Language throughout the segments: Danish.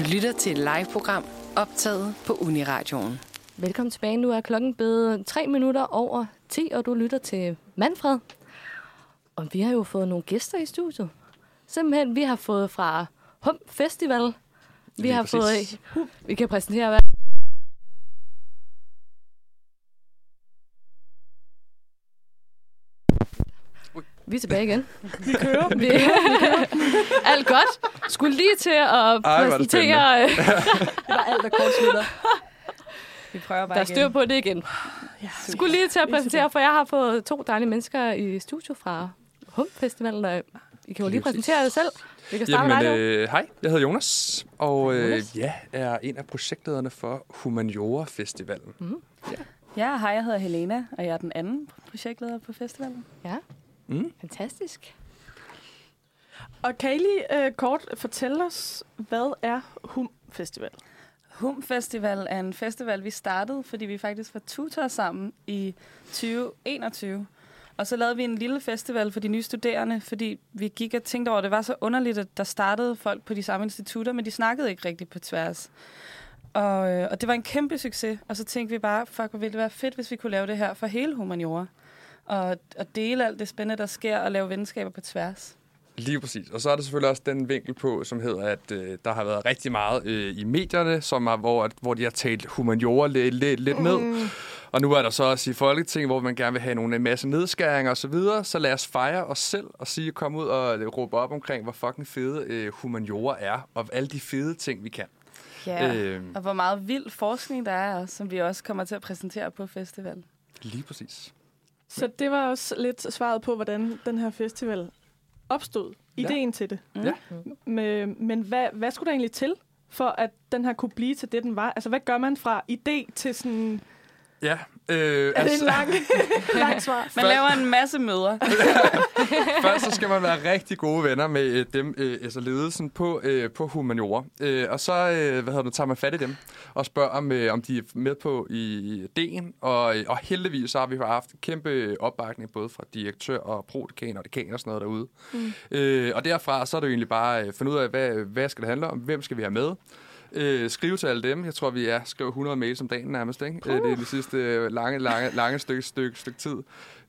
Du lytter til et live-program optaget på Uniradioen. Velkommen tilbage. Nu er klokken blevet 3 minutter over 10, og du lytter til Manfred. Og vi har jo fået nogle gæster i studiet. Simpelthen, vi har fået fra Hum Festival. Vi har præcis. fået... Vi kan præsentere, hvad... Vi er tilbage igen. Vi kører. Vi, alt godt. Skulle lige til at hvor er det præsentere... Det var alt, der kortslutter. Vi prøver bare Der er styr på det igen. Ja, Skulle lige til at præsentere, for jeg har fået to dejlige mennesker i studio fra Hum Festivalen, og I kan jo lige præsentere jer selv. Vi kan starte Jamen, øh, hej, jeg hedder Jonas, og øh, ja, er en af projektlederne for Humaniora Festivalen. Mm. Ja, hej, jeg hedder Helena, og jeg er den anden projektleder på festivalen. Ja, Mm. fantastisk. Og kan I lige øh, kort fortælle os, hvad er Hum Festival? Hum Festival er en festival, vi startede, fordi vi faktisk var tutor sammen i 2021. Og så lavede vi en lille festival for de nye studerende, fordi vi gik og tænkte over, at det var så underligt, at der startede folk på de samme institutter, men de snakkede ikke rigtigt på tværs. Og, øh, og det var en kæmpe succes, og så tænkte vi bare, fuck, hvor ville det være fedt, hvis vi kunne lave det her for hele humaniora. Og, og dele alt det spændende, der sker, og lave venskaber på tværs. Lige præcis. Og så er der selvfølgelig også den vinkel på, som hedder, at øh, der har været rigtig meget øh, i medierne, som er, hvor, at- hvor de har talt humaniora lidt, lidt, lidt ned. Mm. Og nu er der så også i Folketinget, hvor man gerne vil have nogle en masse nedskæringer osv. Så, videre. så lad os fejre os selv og sige, kom ud og råbe op omkring, hvor fucking fede øh, humaniora er, og alle de fede ting, vi kan. Ja. Øh, Og hvor meget vild forskning der er, som vi også kommer til at præsentere på festivalen. lige præcis. Så det var også lidt svaret på, hvordan den her festival opstod. Ja. Ideen til det. Mm. Ja. Men, men hvad, hvad skulle der egentlig til, for at den her kunne blive til det, den var? Altså, hvad gør man fra idé til sådan... Ja, øh, Er det en lang, lang svar? Man laver en masse møder. Først så skal man være rigtig gode venner med øh, dem, øh, altså ledelsen på, øh, på humaniora. Øh, og så øh, hvad hedder det, tager man fat i dem og spørger, om, øh, om de er med på i ideen. Og, øh, og heldigvis så har vi haft kæmpe opbakning både fra direktør og prodekan og dekan og sådan noget derude. Mm. Øh, og derfra så er det jo egentlig bare at finde ud af, hvad, hvad skal det handle om? Hvem skal vi have med? Øh, skrive til alle dem. Jeg tror, vi er skriver 100 mails om dagen nærmest. Ikke? Uh. Det er det sidste øh, lange, lange, lange stykke, stykke, stykke tid.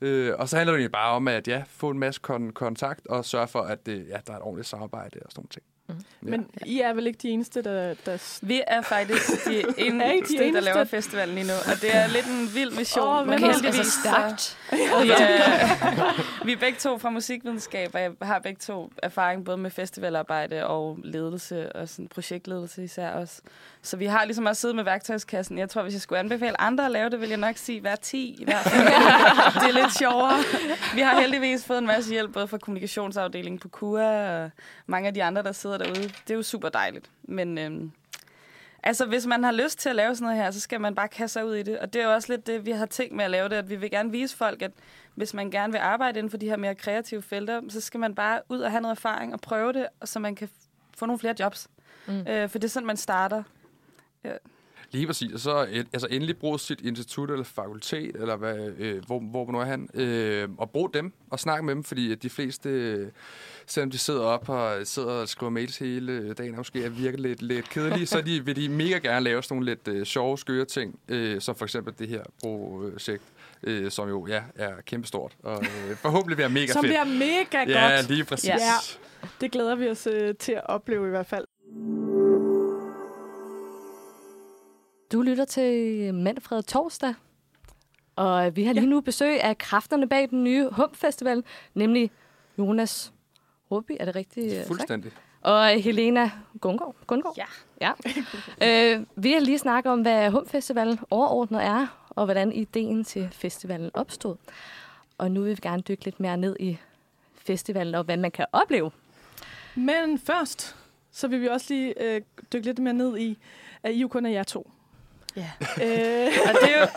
Øh, og så handler det egentlig bare om at ja, få en masse kon- kontakt og sørge for, at øh, ja, der er et ordentligt samarbejde og sådan nogle ting. Men I er vel ikke de eneste, der... der Vi er faktisk de Er I de eneste, der eneste? laver festivalen lige nu. Og det er lidt en vild mission. Åh, men heldigvis altså så- stærkt. Vi er, vi er begge to fra musikvidenskab, og jeg har begge to erfaring både med festivalarbejde og ledelse, og sådan projektledelse især også. Så vi har ligesom også siddet med værktøjskassen. Jeg tror, hvis jeg skulle anbefale andre at lave det, vil jeg nok sige hver 10 i hvert fald. det er lidt sjovere. Vi har heldigvis fået en masse hjælp, både fra kommunikationsafdelingen på KUA, og mange af de andre, der sidder derude. Det er jo super dejligt. Men øhm, altså, hvis man har lyst til at lave sådan noget her, så skal man bare kaste sig ud i det. Og det er jo også lidt det, vi har tænkt med at lave det, at vi vil gerne vise folk, at hvis man gerne vil arbejde inden for de her mere kreative felter, så skal man bare ud og have noget erfaring og prøve det, så man kan få nogle flere jobs. Mm. Øh, for det er sådan, man starter. Lige præcis. Og så et, altså endelig brug sit institut eller fakultet, eller hvad, øh, hvor, hvor nu er han, øh, og brug dem og snak med dem, fordi de fleste, øh, selvom de sidder op og sidder og skriver mails hele dagen, og måske er virker lidt, lidt kedelige, så de, vil de mega gerne lave sådan nogle lidt øh, sjove, skøre ting, øh, som for eksempel det her projekt, øh, som jo ja, er kæmpestort, og øh, forhåbentlig bliver mega som fedt. bliver mega ja, godt. lige præcis. Ja. Ja. Det glæder vi os øh, til at opleve i hvert fald. Du lytter til Manfred Torsdag, og vi har lige nu besøg af kræfterne bag den nye Hum Festival, nemlig Jonas Ruby, er det rigtigt? øh, sagt? Fuldstændig. Og Helena Gungård. Gundgaard. Ja. ja. øh, vi har lige snakket om, hvad Hum Festival overordnet er, og hvordan ideen til festivalen opstod. Og nu vil vi gerne dykke lidt mere ned i festivalen, og hvad man kan opleve. Men først, så vil vi også lige øh, dykke lidt mere ned i, at I jo kun er jer to. Ja. Øh, Og det er jo...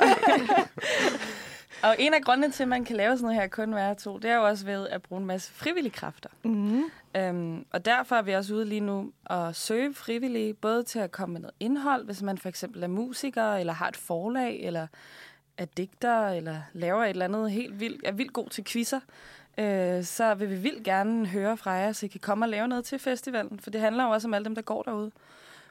og en af grundene til, at man kan lave sådan noget her kun være to, det er jo også ved at bruge en masse frivillige kræfter. mm, Øhm, og derfor er vi også ude lige nu at søge frivillige, både til at komme med noget indhold, hvis man for eksempel er musiker, eller har et forlag, eller er digter, eller laver et eller andet helt vildt, er vildt god til quizzer, øh, så vil vi vildt gerne høre fra jer, så I kan komme og lave noget til festivalen, for det handler jo også om alle dem, der går derude.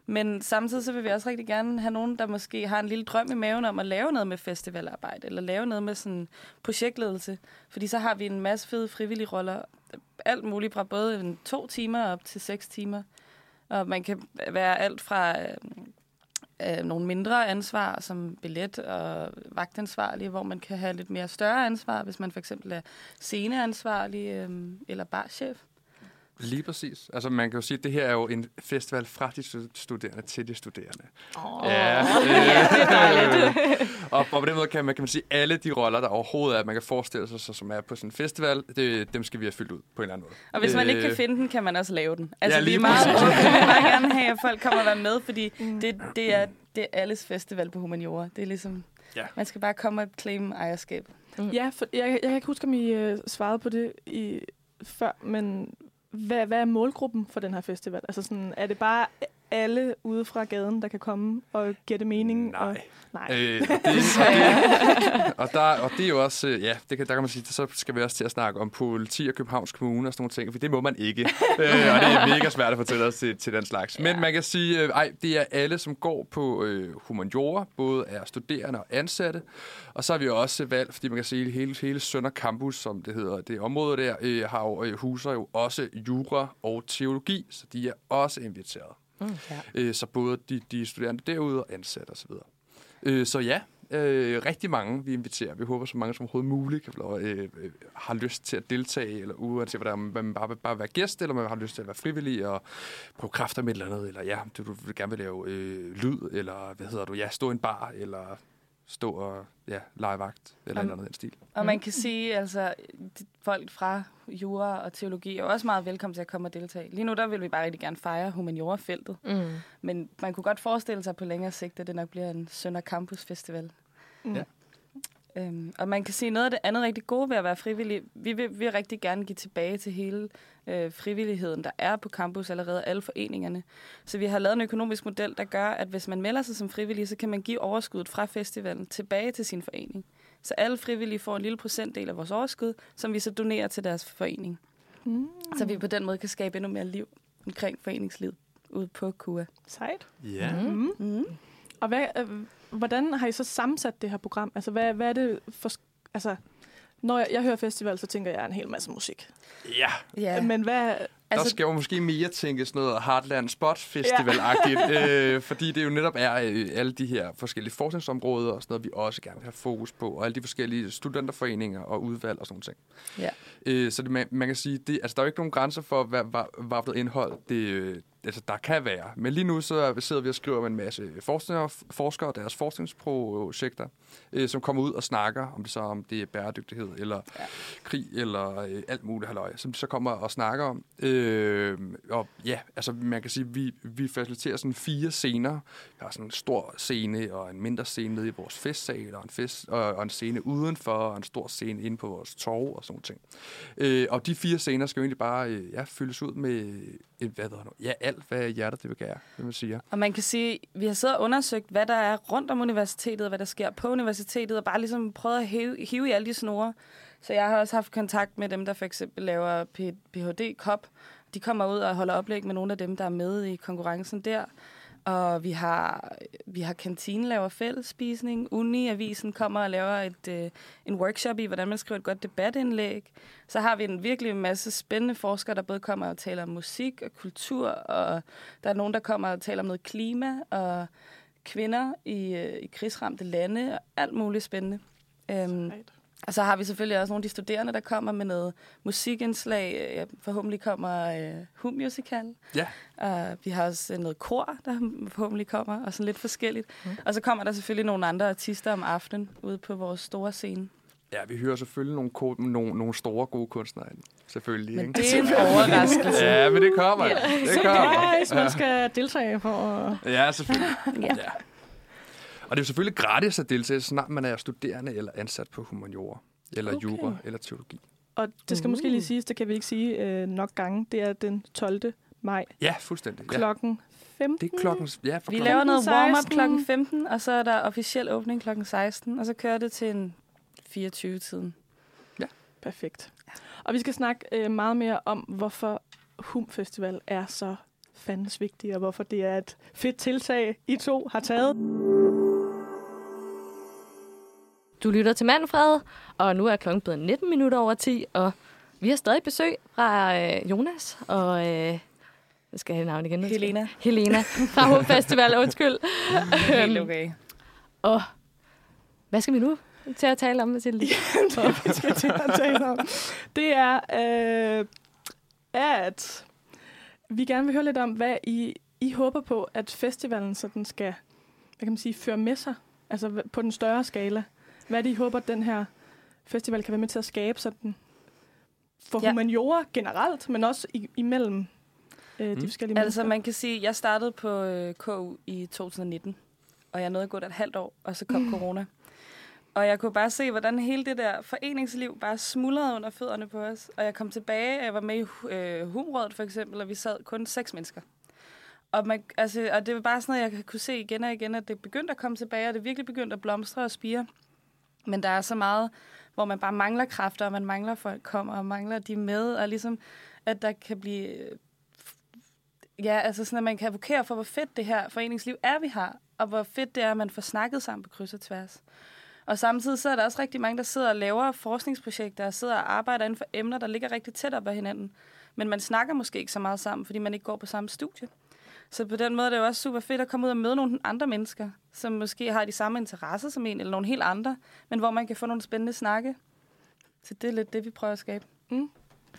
Men samtidig så vil vi også rigtig gerne have nogen, der måske har en lille drøm i maven om at lave noget med festivalarbejde, eller lave noget med sådan projektledelse. Fordi så har vi en masse fede frivillige roller. Alt muligt fra både en to timer op til seks timer. Og man kan være alt fra øh, øh, nogle mindre ansvar, som billet og vagtansvarlig, hvor man kan have lidt mere større ansvar, hvis man for eksempel er sceneansvarlig øh, eller barchef. Lige præcis. Altså man kan jo sige, at det her er jo en festival fra de stu- studerende til de studerende. Oh. Ja, ja, det er dejligt. og, og på den måde kan man, kan man sige, alle de roller, der overhovedet er, at man kan forestille sig, så, som er på sådan en festival, det, dem skal vi have fyldt ud på en eller anden måde. Og hvis man ikke Øh, kan finde den, kan man også lave den. Altså, Ja, vi lige er meget præcis. åbne. Vi vil meget gerne have, at folk kommer og være med, fordi det, det, er, det er alles festival på humaniora. Det er ligesom, Ja. man skal bare komme og claim ejerskab. Ja, for jeg, jeg kan ikke huske, om I øh, svarede på det i, før, men hvad, hvad er målgruppen for den her festival? Altså sådan, er det bare alle ude fra gaden, der kan komme og det mening? Nej. Og, nej. Øh, og, det, og, det, og, der, og det er jo også, øh, ja, det kan, der kan man sige, så skal vi også til at snakke om politi og Københavns Kommune og sådan nogle ting, for det må man ikke. øh, og det er mega svært at fortælle os til, til den slags. Men Ja. man kan sige, øh, ej, det er alle, som går på øh, humaniora, både er studerende og ansatte. Og så har vi også valgt, fordi man kan sige, hele, hele Sønder Campus, som det hedder, det område der, øh, har jo, øh, huser jo også jura og teologi, så de er også inviteret. Mm, ja. Øh, så både de, de studerende derude og ansatte osv. Øh, så ja, øh, rigtig mange vi inviterer. Vi håber, så mange som overhovedet muligt kan få øh, øh, har lyst til at deltage, eller uanset hvad der er, man bare bare være gæst, eller man har lyst til at være frivillig og prøve kræfter med et eller andet, eller ja, du, du vil gerne vil lave øh, lyd, eller hvad hedder du, ja, stå i en bar, eller stå og ja, lege vagt, eller Om- andet i den stil. Og man kan sige, altså, folk fra jura og teologi er også meget velkommen til at komme og deltage. Lige nu, der vil vi bare rigtig gerne fejre humaniora-feltet. Mm. Men man kunne godt forestille sig på længere sigt, at det nok bliver en Sønder Campus Festival. Mm. Ja. Øhm, og man kan sige, noget af det andet rigtig gode ved at være frivillig, vi vil, vi vil rigtig gerne give tilbage til hele øh, frivilligheden, der er på campus allerede, alle foreningerne. Så vi har lavet en økonomisk model, der gør, at hvis man melder sig som frivillig, så kan man give overskuddet fra festivalen tilbage til sin forening. Så alle frivillige får en lille procentdel af vores overskud, som vi så donerer til deres forening. Mm. Så vi på den måde kan skabe endnu mere liv omkring foreningslivet ude på KUA. Sejt. Ja. Mm. Mm. Mm. Og hvad, øh, hvordan har I så sammensat det her program? Altså, hvad, hvad er det for... Altså, når jeg, jeg hører festival, så tænker jeg en hel masse musik. Ja, Ja. Men hvad... Der Altså- skal jo måske mere tænke sådan noget Heartland Spot Festival-agtigt, øh, fordi det jo netop er øh, alle de her forskellige forskningsområder og sådan noget, vi også gerne vil have fokus på, og alle de forskellige studenterforeninger og udvalg og sådan noget. Ja. Øh, så det, man, man kan sige, det, altså, der er jo ikke nogen grænser for, hvad, hvad, hvad indhold det, øh, altså, der kan være. Men lige nu så sidder vi og skriver med en masse forskere, forskere og deres forskningsprojekter, øh, som kommer ud og snakker om det så, om det er bæredygtighed eller Ja. krig eller øh, alt muligt halløj, som de så kommer og snakker om. Øh, og ja, altså man kan sige, vi, vi faciliterer sådan fire scener. Vi har sådan en stor scene og en mindre scene nede i vores festsal, og en, fest, og, og en scene udenfor, og en stor scene inde på vores torv og sådan ting. Øh, og de fire scener skal jo egentlig bare øh, ja, fyldes ud med øh, hvad ved jeg, ja, alt, hvad hjertet det begærer, vil man sige. Og man kan sige, vi har siddet og undersøgt, hvad der er rundt om universitetet, og hvad der sker på universitetet, og bare ligesom prøvet at hive, hive i alle de snore. Så jeg har også haft kontakt med dem, der for eksempel laver Ph.D. Kop. De kommer ud og holder oplæg med nogle af dem, der er med i konkurrencen der. Og vi har, vi har kantinen laver fællesspisning. Uni-avisen kommer og laver et, øh, en workshop i, hvordan man skriver et godt debatindlæg. Så har vi en virkelig masse spændende forskere, der både kommer og taler om musik og kultur, og der er nogen, der kommer og taler om noget klima og kvinder i, øh, i krigsramte lande og alt muligt spændende. Øhm, og så har vi selvfølgelig også nogle af de studerende, der kommer med noget musikindslag. Øh, Forhåbentlig kommer øh, Hum Musical. Ja. Og vi har også øh, noget kor, der forhåbentlig kommer, og sådan lidt forskelligt. Mm. Og så kommer der selvfølgelig nogle andre artister om aftenen ude på vores store scene. Ja, vi hører selvfølgelig nogle, ko- nogle, nogle store gode kunstnere ind. Selvfølgelig, Men ikke? det er en overraskelse. Ja, men det kommer. Ja. Det kommer. Guys, man skal deltage for at... Ja, selvfølgelig. Ja. Ja. Og det er jo selvfølgelig gratis at deltage, så snart man er studerende eller ansat på humaniora, eller Okay. jura, eller teologi. Og det skal Uh. måske lige siges, det kan vi ikke sige øh, nok gange. Det er den 12. maj Ja, fuldstændig. Ja. klokken 15. Det er klokken... Ja, for Vi klokken. laver noget warm-up 16. klokken 15, og så er der officiel åbning klokken 16, og så kører det til en 24-tiden. Perfekt. Og vi skal snakke øh, meget mere om, hvorfor Hum Festival er så fandens vigtigt, og hvorfor det er et fedt tiltag, I to har taget. Du lytter til Manfred, og nu er klokken blevet 19 minutter over 10, og vi har stadig besøg fra øh, Jonas og... Øh, jeg skal have navn igen. Helena. Helena fra Home Festival, undskyld. Helt okay. Og hvad skal vi nu til at tale om, Mathilde? det, vi skal til at tale om, det er, øh, at vi gerne vil høre lidt om, hvad I, I håber på, at festivalen sådan skal hvad kan man sige, føre med sig, altså på den større skala. Hvad er det, I håber, at den her festival kan være med til at skabe sådan for Ja. humaniora generelt, men også i, imellem øh, de Mm. forskellige Altså, mennesker? man kan sige, at jeg startede på øh, KU i 2019, og jeg nåede at gå der et halvt år, og så kom mm. corona. Og jeg kunne bare se, hvordan hele det der foreningsliv bare smuldrede under fødderne på os. Og jeg kom tilbage, og jeg var med i øh, Humrådet for eksempel, og vi sad kun seks mennesker. Og, man, altså, og det var bare sådan noget, jeg kunne se igen og igen, at det begyndte at komme tilbage, og det virkelig begyndte at blomstre og spire. Men der er så meget, hvor man bare mangler kræfter, og man mangler at folk kommer, og mangler de med, og ligesom, at der kan blive øh, Ja, altså sådan, at man kan advokere for, hvor fedt det her foreningsliv er, vi har, og hvor fedt det er, at man får snakket sammen på kryds og tværs. Og samtidig så er der også rigtig mange, der sidder og laver forskningsprojekter og sidder og arbejder inden for emner, der ligger rigtig tæt op ad hinanden. Men man snakker måske ikke så meget sammen, fordi man ikke går på samme studie. Så på den måde er det jo også super fedt at komme ud og møde nogle andre mennesker, som måske har de samme interesser som en, eller nogle helt andre, men hvor man kan få nogle spændende snakke. Så det er lidt det, vi prøver at skabe.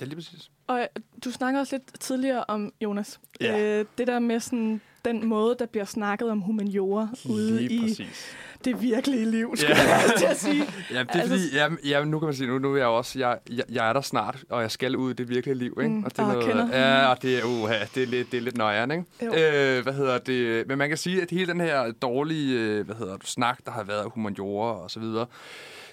Ja, lige præcis. Og øh, du snakker også lidt tidligere om, Jonas, Ja. øh, det der med sådan, den måde, der bliver snakket om humaniora ude Lige i præcis. det virkelige liv, skulle Ja. jeg til at sige. Ja, det er Altså- fordi, ja, ja, nu kan man sige, nu, nu er jeg også, jeg, jeg, jeg er der snart, og jeg skal ud i det virkelige liv, ikke? Mm, og det er noget, kender. ja, og det er, uh, det er lidt, det er lidt nøjeren, ikke? Øh, hvad hedder det? Men man kan sige, at hele den her dårlige, øh, hvad hedder det, snak, der har været af humaniora og så videre,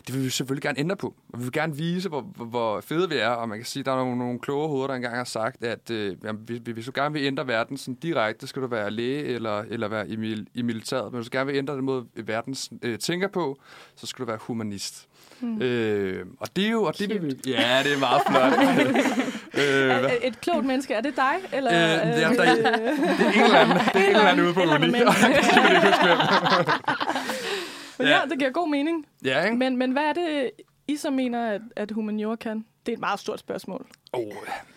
det vil vi selvfølgelig gerne ændre på. Og vi vil gerne vise, hvor, hvor, fede vi er, og man kan sige, at der er nogle, nogle kloge hoveder, der engang har sagt, at øh, jamen, vi, vi, hvis du gerne vil ændre verden sådan direkte, skal du være læge eller, eller være i, mil, i militæret. Men hvis du gerne vil ændre den måde, verden øh, tænker på, så skal du være humanist. Mm. Øh, og det er jo... Og det vi, ja, det er meget flot. øh, er et klogt menneske, er det dig? Eller, Øh, det er- øh, der er- det er en eller anden, det er en eller anden ude på uni. skal vi ikke huske hvem. Men Ja. ja, det giver god mening. Ja, ikke? Men, men hvad er det, I så mener, at, at humaniora kan? Det er et meget stort spørgsmål. Oh,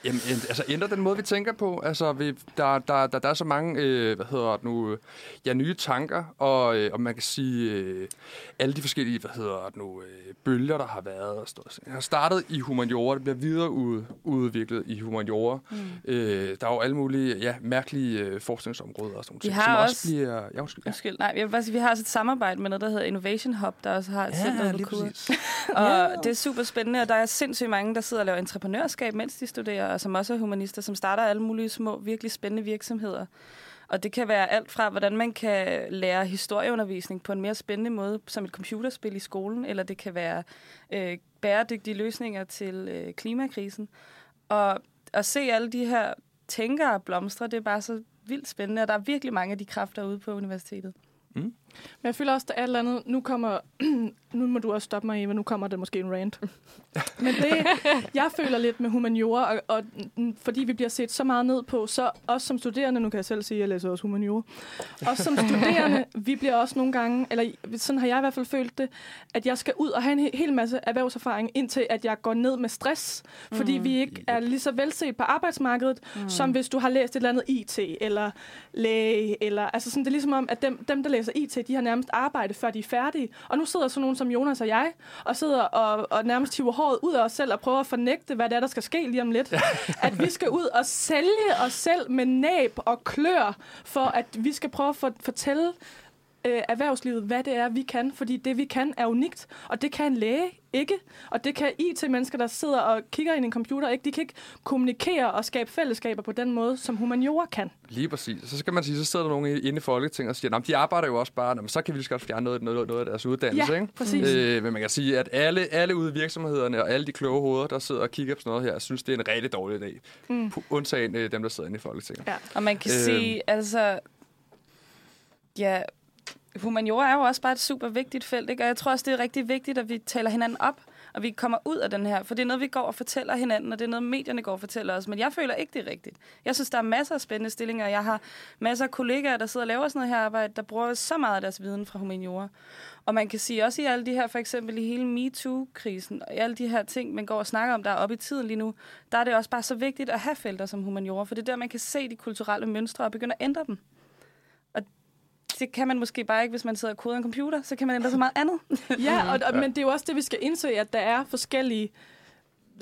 jamen, altså ændre den måde, vi tænker på. Altså, vi, der, der, der, der er så mange, øh, hvad hedder det nu, ja, nye tanker, og, øh, og man kan sige, øh, alle de forskellige, hvad hedder det nu, øh, bølger, der har været. Og stået. Jeg har startet i humaniora, det bliver videre ud, udviklet i humaniora. Mm. Øh, der er jo alle mulige, ja, mærkelige øh, forskningsområder og sådan Vi noget, har som også, også- bliver... Ja, undskyld. Ja. Undskyld, nej, jeg vil bare sige, vi har også et samarbejde med noget, der hedder Innovation Hub, der også har et center Ja, på lige præcis. Og det er super spændende, og der er sindssygt mange, der sidder og laver entreprenørskab, mens de studerer, og som også er humanister, som starter alle mulige små, virkelig spændende virksomheder. Og det kan være alt fra, hvordan man kan lære historieundervisning på en mere spændende måde, som et computerspil i skolen, eller det kan være øh, bæredygtige løsninger til øh, klimakrisen. Og at se alle de her tænkere blomstre, det er bare så vildt spændende, og der er virkelig mange af de kræfter ude på universitetet. Men jeg føler også, at alt andet... Nu kommer... nu må du også stoppe mig, Eva. Nu kommer der måske en rant. Men det, jeg føler lidt med humaniora, og, og fordi vi bliver set så meget ned på, så også som studerende, nu kan jeg selv sige, at jeg læser også humaniora, også som studerende, vi bliver også nogle gange, eller sådan har jeg i hvert fald følt det, at jeg skal ud og have en he- hel masse erhvervserfaring, indtil at jeg går ned med stress, fordi vi ikke er lige så velset på arbejdsmarkedet, mm. som hvis du har læst et eller andet IT, eller læge, eller altså sådan, det er ligesom om, at dem, dem, der læser IT, de har nærmest arbejde, før de er færdige. Og nu sidder sådan nogen som Jonas og jeg, og sidder og, og nærmest hiver håret ud af os selv, og prøver at fornægte, hvad det er, der skal ske lige om lidt. at vi skal ud og sælge os selv med næb og klør, for at vi skal prøve at for, fortælle øh, erhvervslivet, hvad det er, vi kan. Fordi det, vi kan, er unikt, og det kan en læge ikke. Og det kan IT-mennesker, der sidder og kigger ind i en computer, ikke. De kan ikke kommunikere og skabe fællesskaber på den måde, som humaniora kan. Lige præcis. Så skal man sige, så sidder der nogen inde i Folketinget og siger, at de arbejder jo også bare, "Nå, men så kan vi lige så godt fjerne noget, noget, noget af deres uddannelse. Ja, ikke? præcis. Øh, men man kan sige, at alle, alle ude i virksomhederne og alle de kloge hoveder, der sidder og kigger på sådan noget her, synes, det er en rigtig dårlig idé. Mm. Undtagen øh, dem, der sidder inde i Folketinget. Ja. Og man kan øhm. sige, altså... Ja, humaniora er jo også bare et super vigtigt felt, ikke? Og jeg tror også, det er rigtig vigtigt, at vi taler hinanden op. og vi kommer ud af den her, for det er noget, vi går og fortæller hinanden, og det er noget, medierne går og fortæller os, men jeg føler ikke, det er rigtigt. Jeg synes, der er masser af spændende stillinger, jeg har masser af kollegaer, der sidder og laver sådan noget her arbejde, der bruger så meget af deres viden fra humaniora. Og man kan sige også i alle de her, for eksempel i hele MeToo-krisen, og i alle de her ting, man går og snakker om, der er oppe i tiden lige nu, der er det også bare så vigtigt at have felter som humaniora, for det er der, man kan se de kulturelle mønstre og begynde at ændre dem. Det kan man måske bare ikke, hvis man sidder og koder en computer, så kan man ændre så meget andet. Ja, og, og, men det er jo også det, vi skal indse, at der er forskellige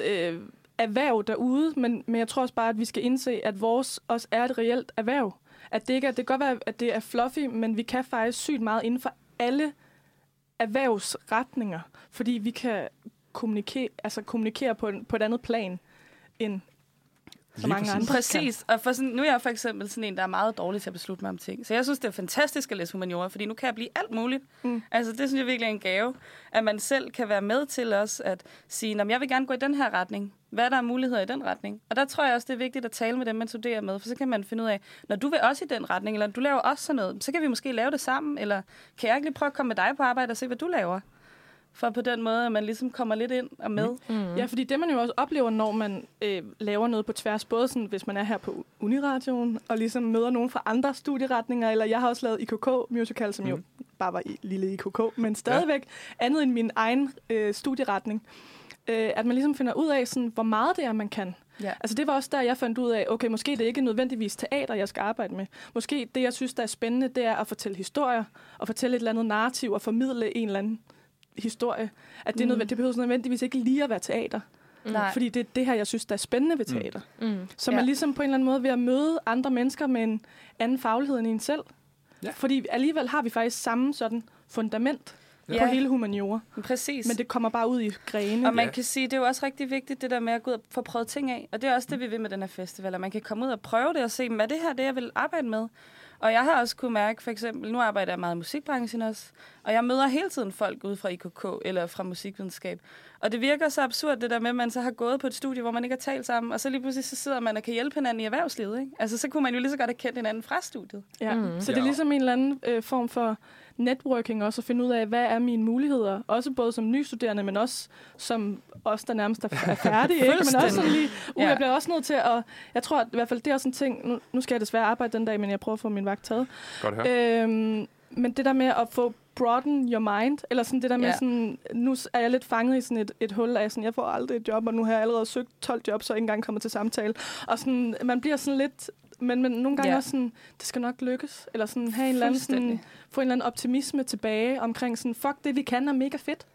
øh, erhverv derude, men, men jeg tror også bare, at vi skal indse, at vores også er et reelt erhverv. At det ikke er, det kan godt være, at det er fluffy, men vi kan faktisk sygt meget inden for alle erhvervsretninger, fordi vi kan kommunikere, altså kommunikere på, en, på et andet plan end så mange præcis. andre. Præcis. Og for sådan, nu er jeg for eksempel sådan en, der er meget dårlig til at beslutte mig om ting. Så jeg synes, det er fantastisk at læse humaniora, fordi nu kan jeg blive alt muligt. Mm. Altså, det synes jeg virkelig er en gave, at man selv kan være med til os at sige, "Nå, men jeg vil gerne gå i den her retning. Hvad er der af muligheder i den retning? Og der tror jeg også, det er vigtigt at tale med dem, man studerer med, for så kan man finde ud af, når du vil også i den retning, eller du laver også sådan noget, så kan vi måske lave det sammen, eller kan jeg ikke lige prøve at komme med dig på arbejde og se, hvad du laver? For på den måde, at man ligesom kommer lidt ind og med. Mm. Ja, fordi det man jo også oplever, når man øh, laver noget på tværs, både sådan, hvis man er her på Uniradioen, og ligesom møder nogen fra andre studieretninger, eller jeg har også lavet IKK Musical, som mm. jo bare var i lille IKK, men stadigvæk ja. andet end min egen øh, studieretning. Øh, at man ligesom finder ud af, sådan, hvor meget det er, man kan. Ja. Altså det var også der, jeg fandt ud af, okay, måske det er ikke nødvendigvis teater, jeg skal arbejde med. Måske det, jeg synes, der er spændende, det er at fortælle historier, og fortælle et eller andet narrativ, og formidle en eller anden historie. At det, er Mm. nødvendigt, det behøver nødvendigvis ikke lige at være teater. Nej. Fordi det er det her, jeg synes, der er spændende ved Mm. teater. Mm. Så Ja. man ligesom på en eller anden måde ved at møde andre mennesker med en anden faglighed end en selv. Ja. Fordi alligevel har vi faktisk samme sådan fundament Ja. på hele humaniora. Præcis. Men det kommer bare ud i grene. Og man Ja. kan sige, det er jo også rigtig vigtigt, det der med at gå ud og få prøvet ting af. Og det er også det, vi vil med den her festival, at man kan komme ud og prøve det og se, hvad det her det, jeg vil arbejde med. Og jeg har også kunne mærke, for eksempel, nu arbejder jeg meget i musikbranchen også, og jeg møder hele tiden folk ude fra IKK eller fra musikvidenskab. Og det virker så absurd, det der med, at man så har gået på et studie, hvor man ikke har talt sammen, og så lige pludselig så sidder man og kan hjælpe hinanden i erhvervslivet. Ikke? Altså, så kunne man jo lige så godt have kendt hinanden fra studiet. Ja. Mm. Så det er ligesom en eller anden øh, form for networking også, at finde ud af, hvad er mine muligheder. Også både som nystuderende, men også som os, der nærmest er er færdige. ikke? Men også sådan lige, uh, Ja. jeg bliver også nødt til at... Jeg tror at, i hvert fald, det er også en ting... Nu, nu skal jeg desværre arbejde den dag, men jeg prøver at få min vagt taget. Godt høre. Øhm, men det der med at få broaden your mind, eller sådan det der med Ja. sådan, nu er jeg lidt fanget i sådan et, et hul af sådan, jeg får aldrig et job, og nu har jeg allerede søgt 12 jobs, og ikke engang kommer til samtale. Og sådan, man bliver sådan lidt, men, men nogle gange Ja. også sådan, det skal nok lykkes, eller sådan have en eller anden, sådan, få en eller anden optimisme tilbage omkring sådan, fuck, det vi kan er mega fedt,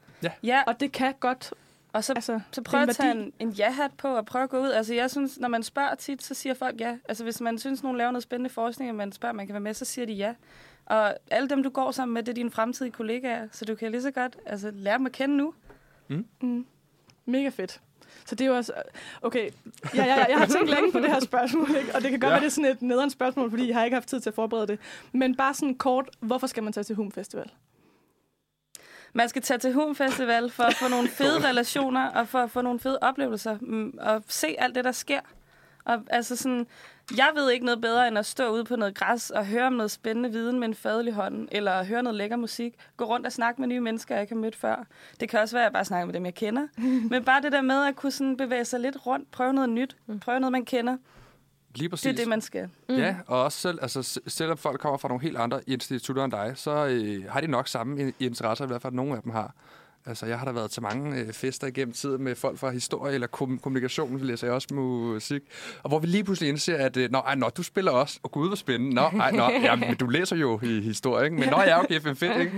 Ja, og det kan godt, og så altså, Så prøv at tage en, en ja-hat på og prøv at gå ud. Altså jeg synes, når man spørger tit, så siger folk ja. Altså hvis man synes, nogen laver noget spændende forskning, og man spørger, man kan være med, så siger de ja. Og alle dem, du går sammen med, det er dine fremtidige kollegaer, så du kan lige så godt altså, lære dem at kende nu. Mm. Mega fedt. Så det er jo også... Okay, ja, ja, jeg har tænkt længe på det her spørgsmål, ikke? og det kan godt Ja. ja. være, det er sådan et nederen spørgsmål, fordi jeg har ikke haft tid til at forberede det. Men bare sådan kort, hvorfor skal man tage til Hum Festival? Man skal tage til Hum Festival for at få nogle fede relationer, og for at få nogle fede oplevelser, mm, og se alt det, der sker. Og altså sådan, jeg ved ikke noget bedre, end at stå ude på noget græs og høre om noget spændende viden med en fadelig hånd, eller høre noget lækker musik, gå rundt og snakke med nye mennesker, jeg ikke har mødt før. Det kan også være, at jeg bare snakker med dem, jeg kender. Men bare det der med at kunne sådan bevæge sig lidt rundt, prøve noget nyt, prøve noget, man kender, Lige præcis. det er det, man skal. Mm. Ja, og også selv, altså, selvom folk kommer fra nogle helt andre institutter end dig, så øh, har de nok samme i- interesser, i hvert fald nogle af dem har. Altså, jeg har da været til mange øh, fester igennem tiden med folk fra historie eller kom- kommunikation, vi læser jeg også musik, og hvor vi lige pludselig indser, at øh, nå, ej, nå, du spiller også, og gud, hvor spændende. Nå, ej, nå, ja, men du læser jo i historie, ikke? men nå, jeg er jo GFM fedt, ikke?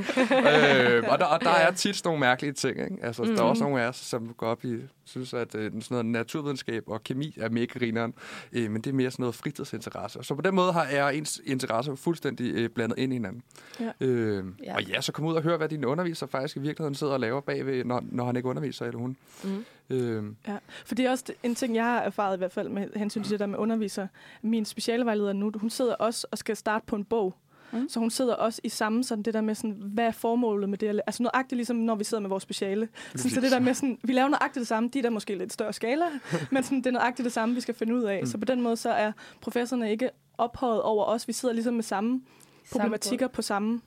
øh, og, der, og der er tit sådan nogle mærkelige ting, ikke? Altså, mm. der er også nogle af os, som går op i, synes, at øh, sådan noget naturvidenskab og kemi er mega grineren, øh, men det er mere sådan noget fritidsinteresse. Så på den måde har jeg ens interesser fuldstændig øh, blandet ind i hinanden. Ja. Øh, Ja. Og ja, så kom ud og høre, hvad din underviser faktisk i virkeligheden sidder og laver bagved, når, når han ikke underviser, eller hun. Mm. Øh, Ja, for det er også en ting, jeg har erfaret i hvert fald med hensyn til det der med underviser. Min specialevejleder nu, hun sidder også og skal starte på en bog. Mm. Så hun sidder også i samme sådan det der med sådan, hvad er formålet med det? Altså nøjagtigt ligesom når vi sidder med vores speciale. Sådan, så det der med sådan, vi laver nøjagtigt det samme, de er der måske lidt større skala, men sådan, det er nøjagtigt det samme, vi skal finde ud af. Mm. Så på den måde så er professorerne ikke ophøjet over os. Vi sidder ligesom med samme problematikker på samme.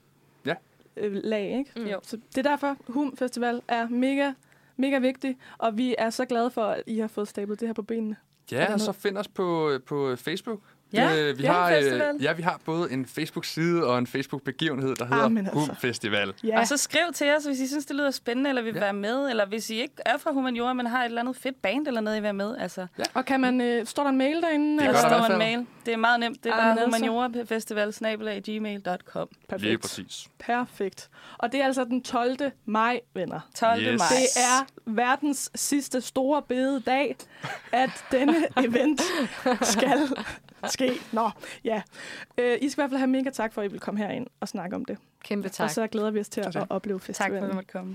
Øh, lag, ikke? Mm. Jo. Så det er derfor, HUM Festival er mega Mega vigtigt, og vi er så glade for, at I har fået stablet det her på benene. Ja, og så find os på, på Facebook. Ja, Øh, vi ja, har, festival. ja, vi har både en Facebook-side og en Facebook-begivenhed, der hedder Ah, ah, altså. Hum Festival. Ja, Og så skriv til os, hvis I synes, det lyder spændende, eller vil Ja. være med, eller hvis I ikke er fra Humaniora, men har et eller andet fedt band eller noget, I vil være med. Altså, og kan man, øh, står der en mail derinde? Det der står en mail. Det er meget nemt. Det er Ah, men bare humaniorafestival.gmail.com. Perfekt. Lige præcis. Perfekt. Og det er altså den 12. maj, venner. 12. Yes. maj. Det er verdens sidste store bededag, at denne event skal ske. Nå, ja. Øh, I skal i hvert fald have mega tak for, at I vil komme herind og snakke om det. Kæmpe Og tak. så glæder vi os til at, at opleve Tak for, at festivalen. du måtte komme.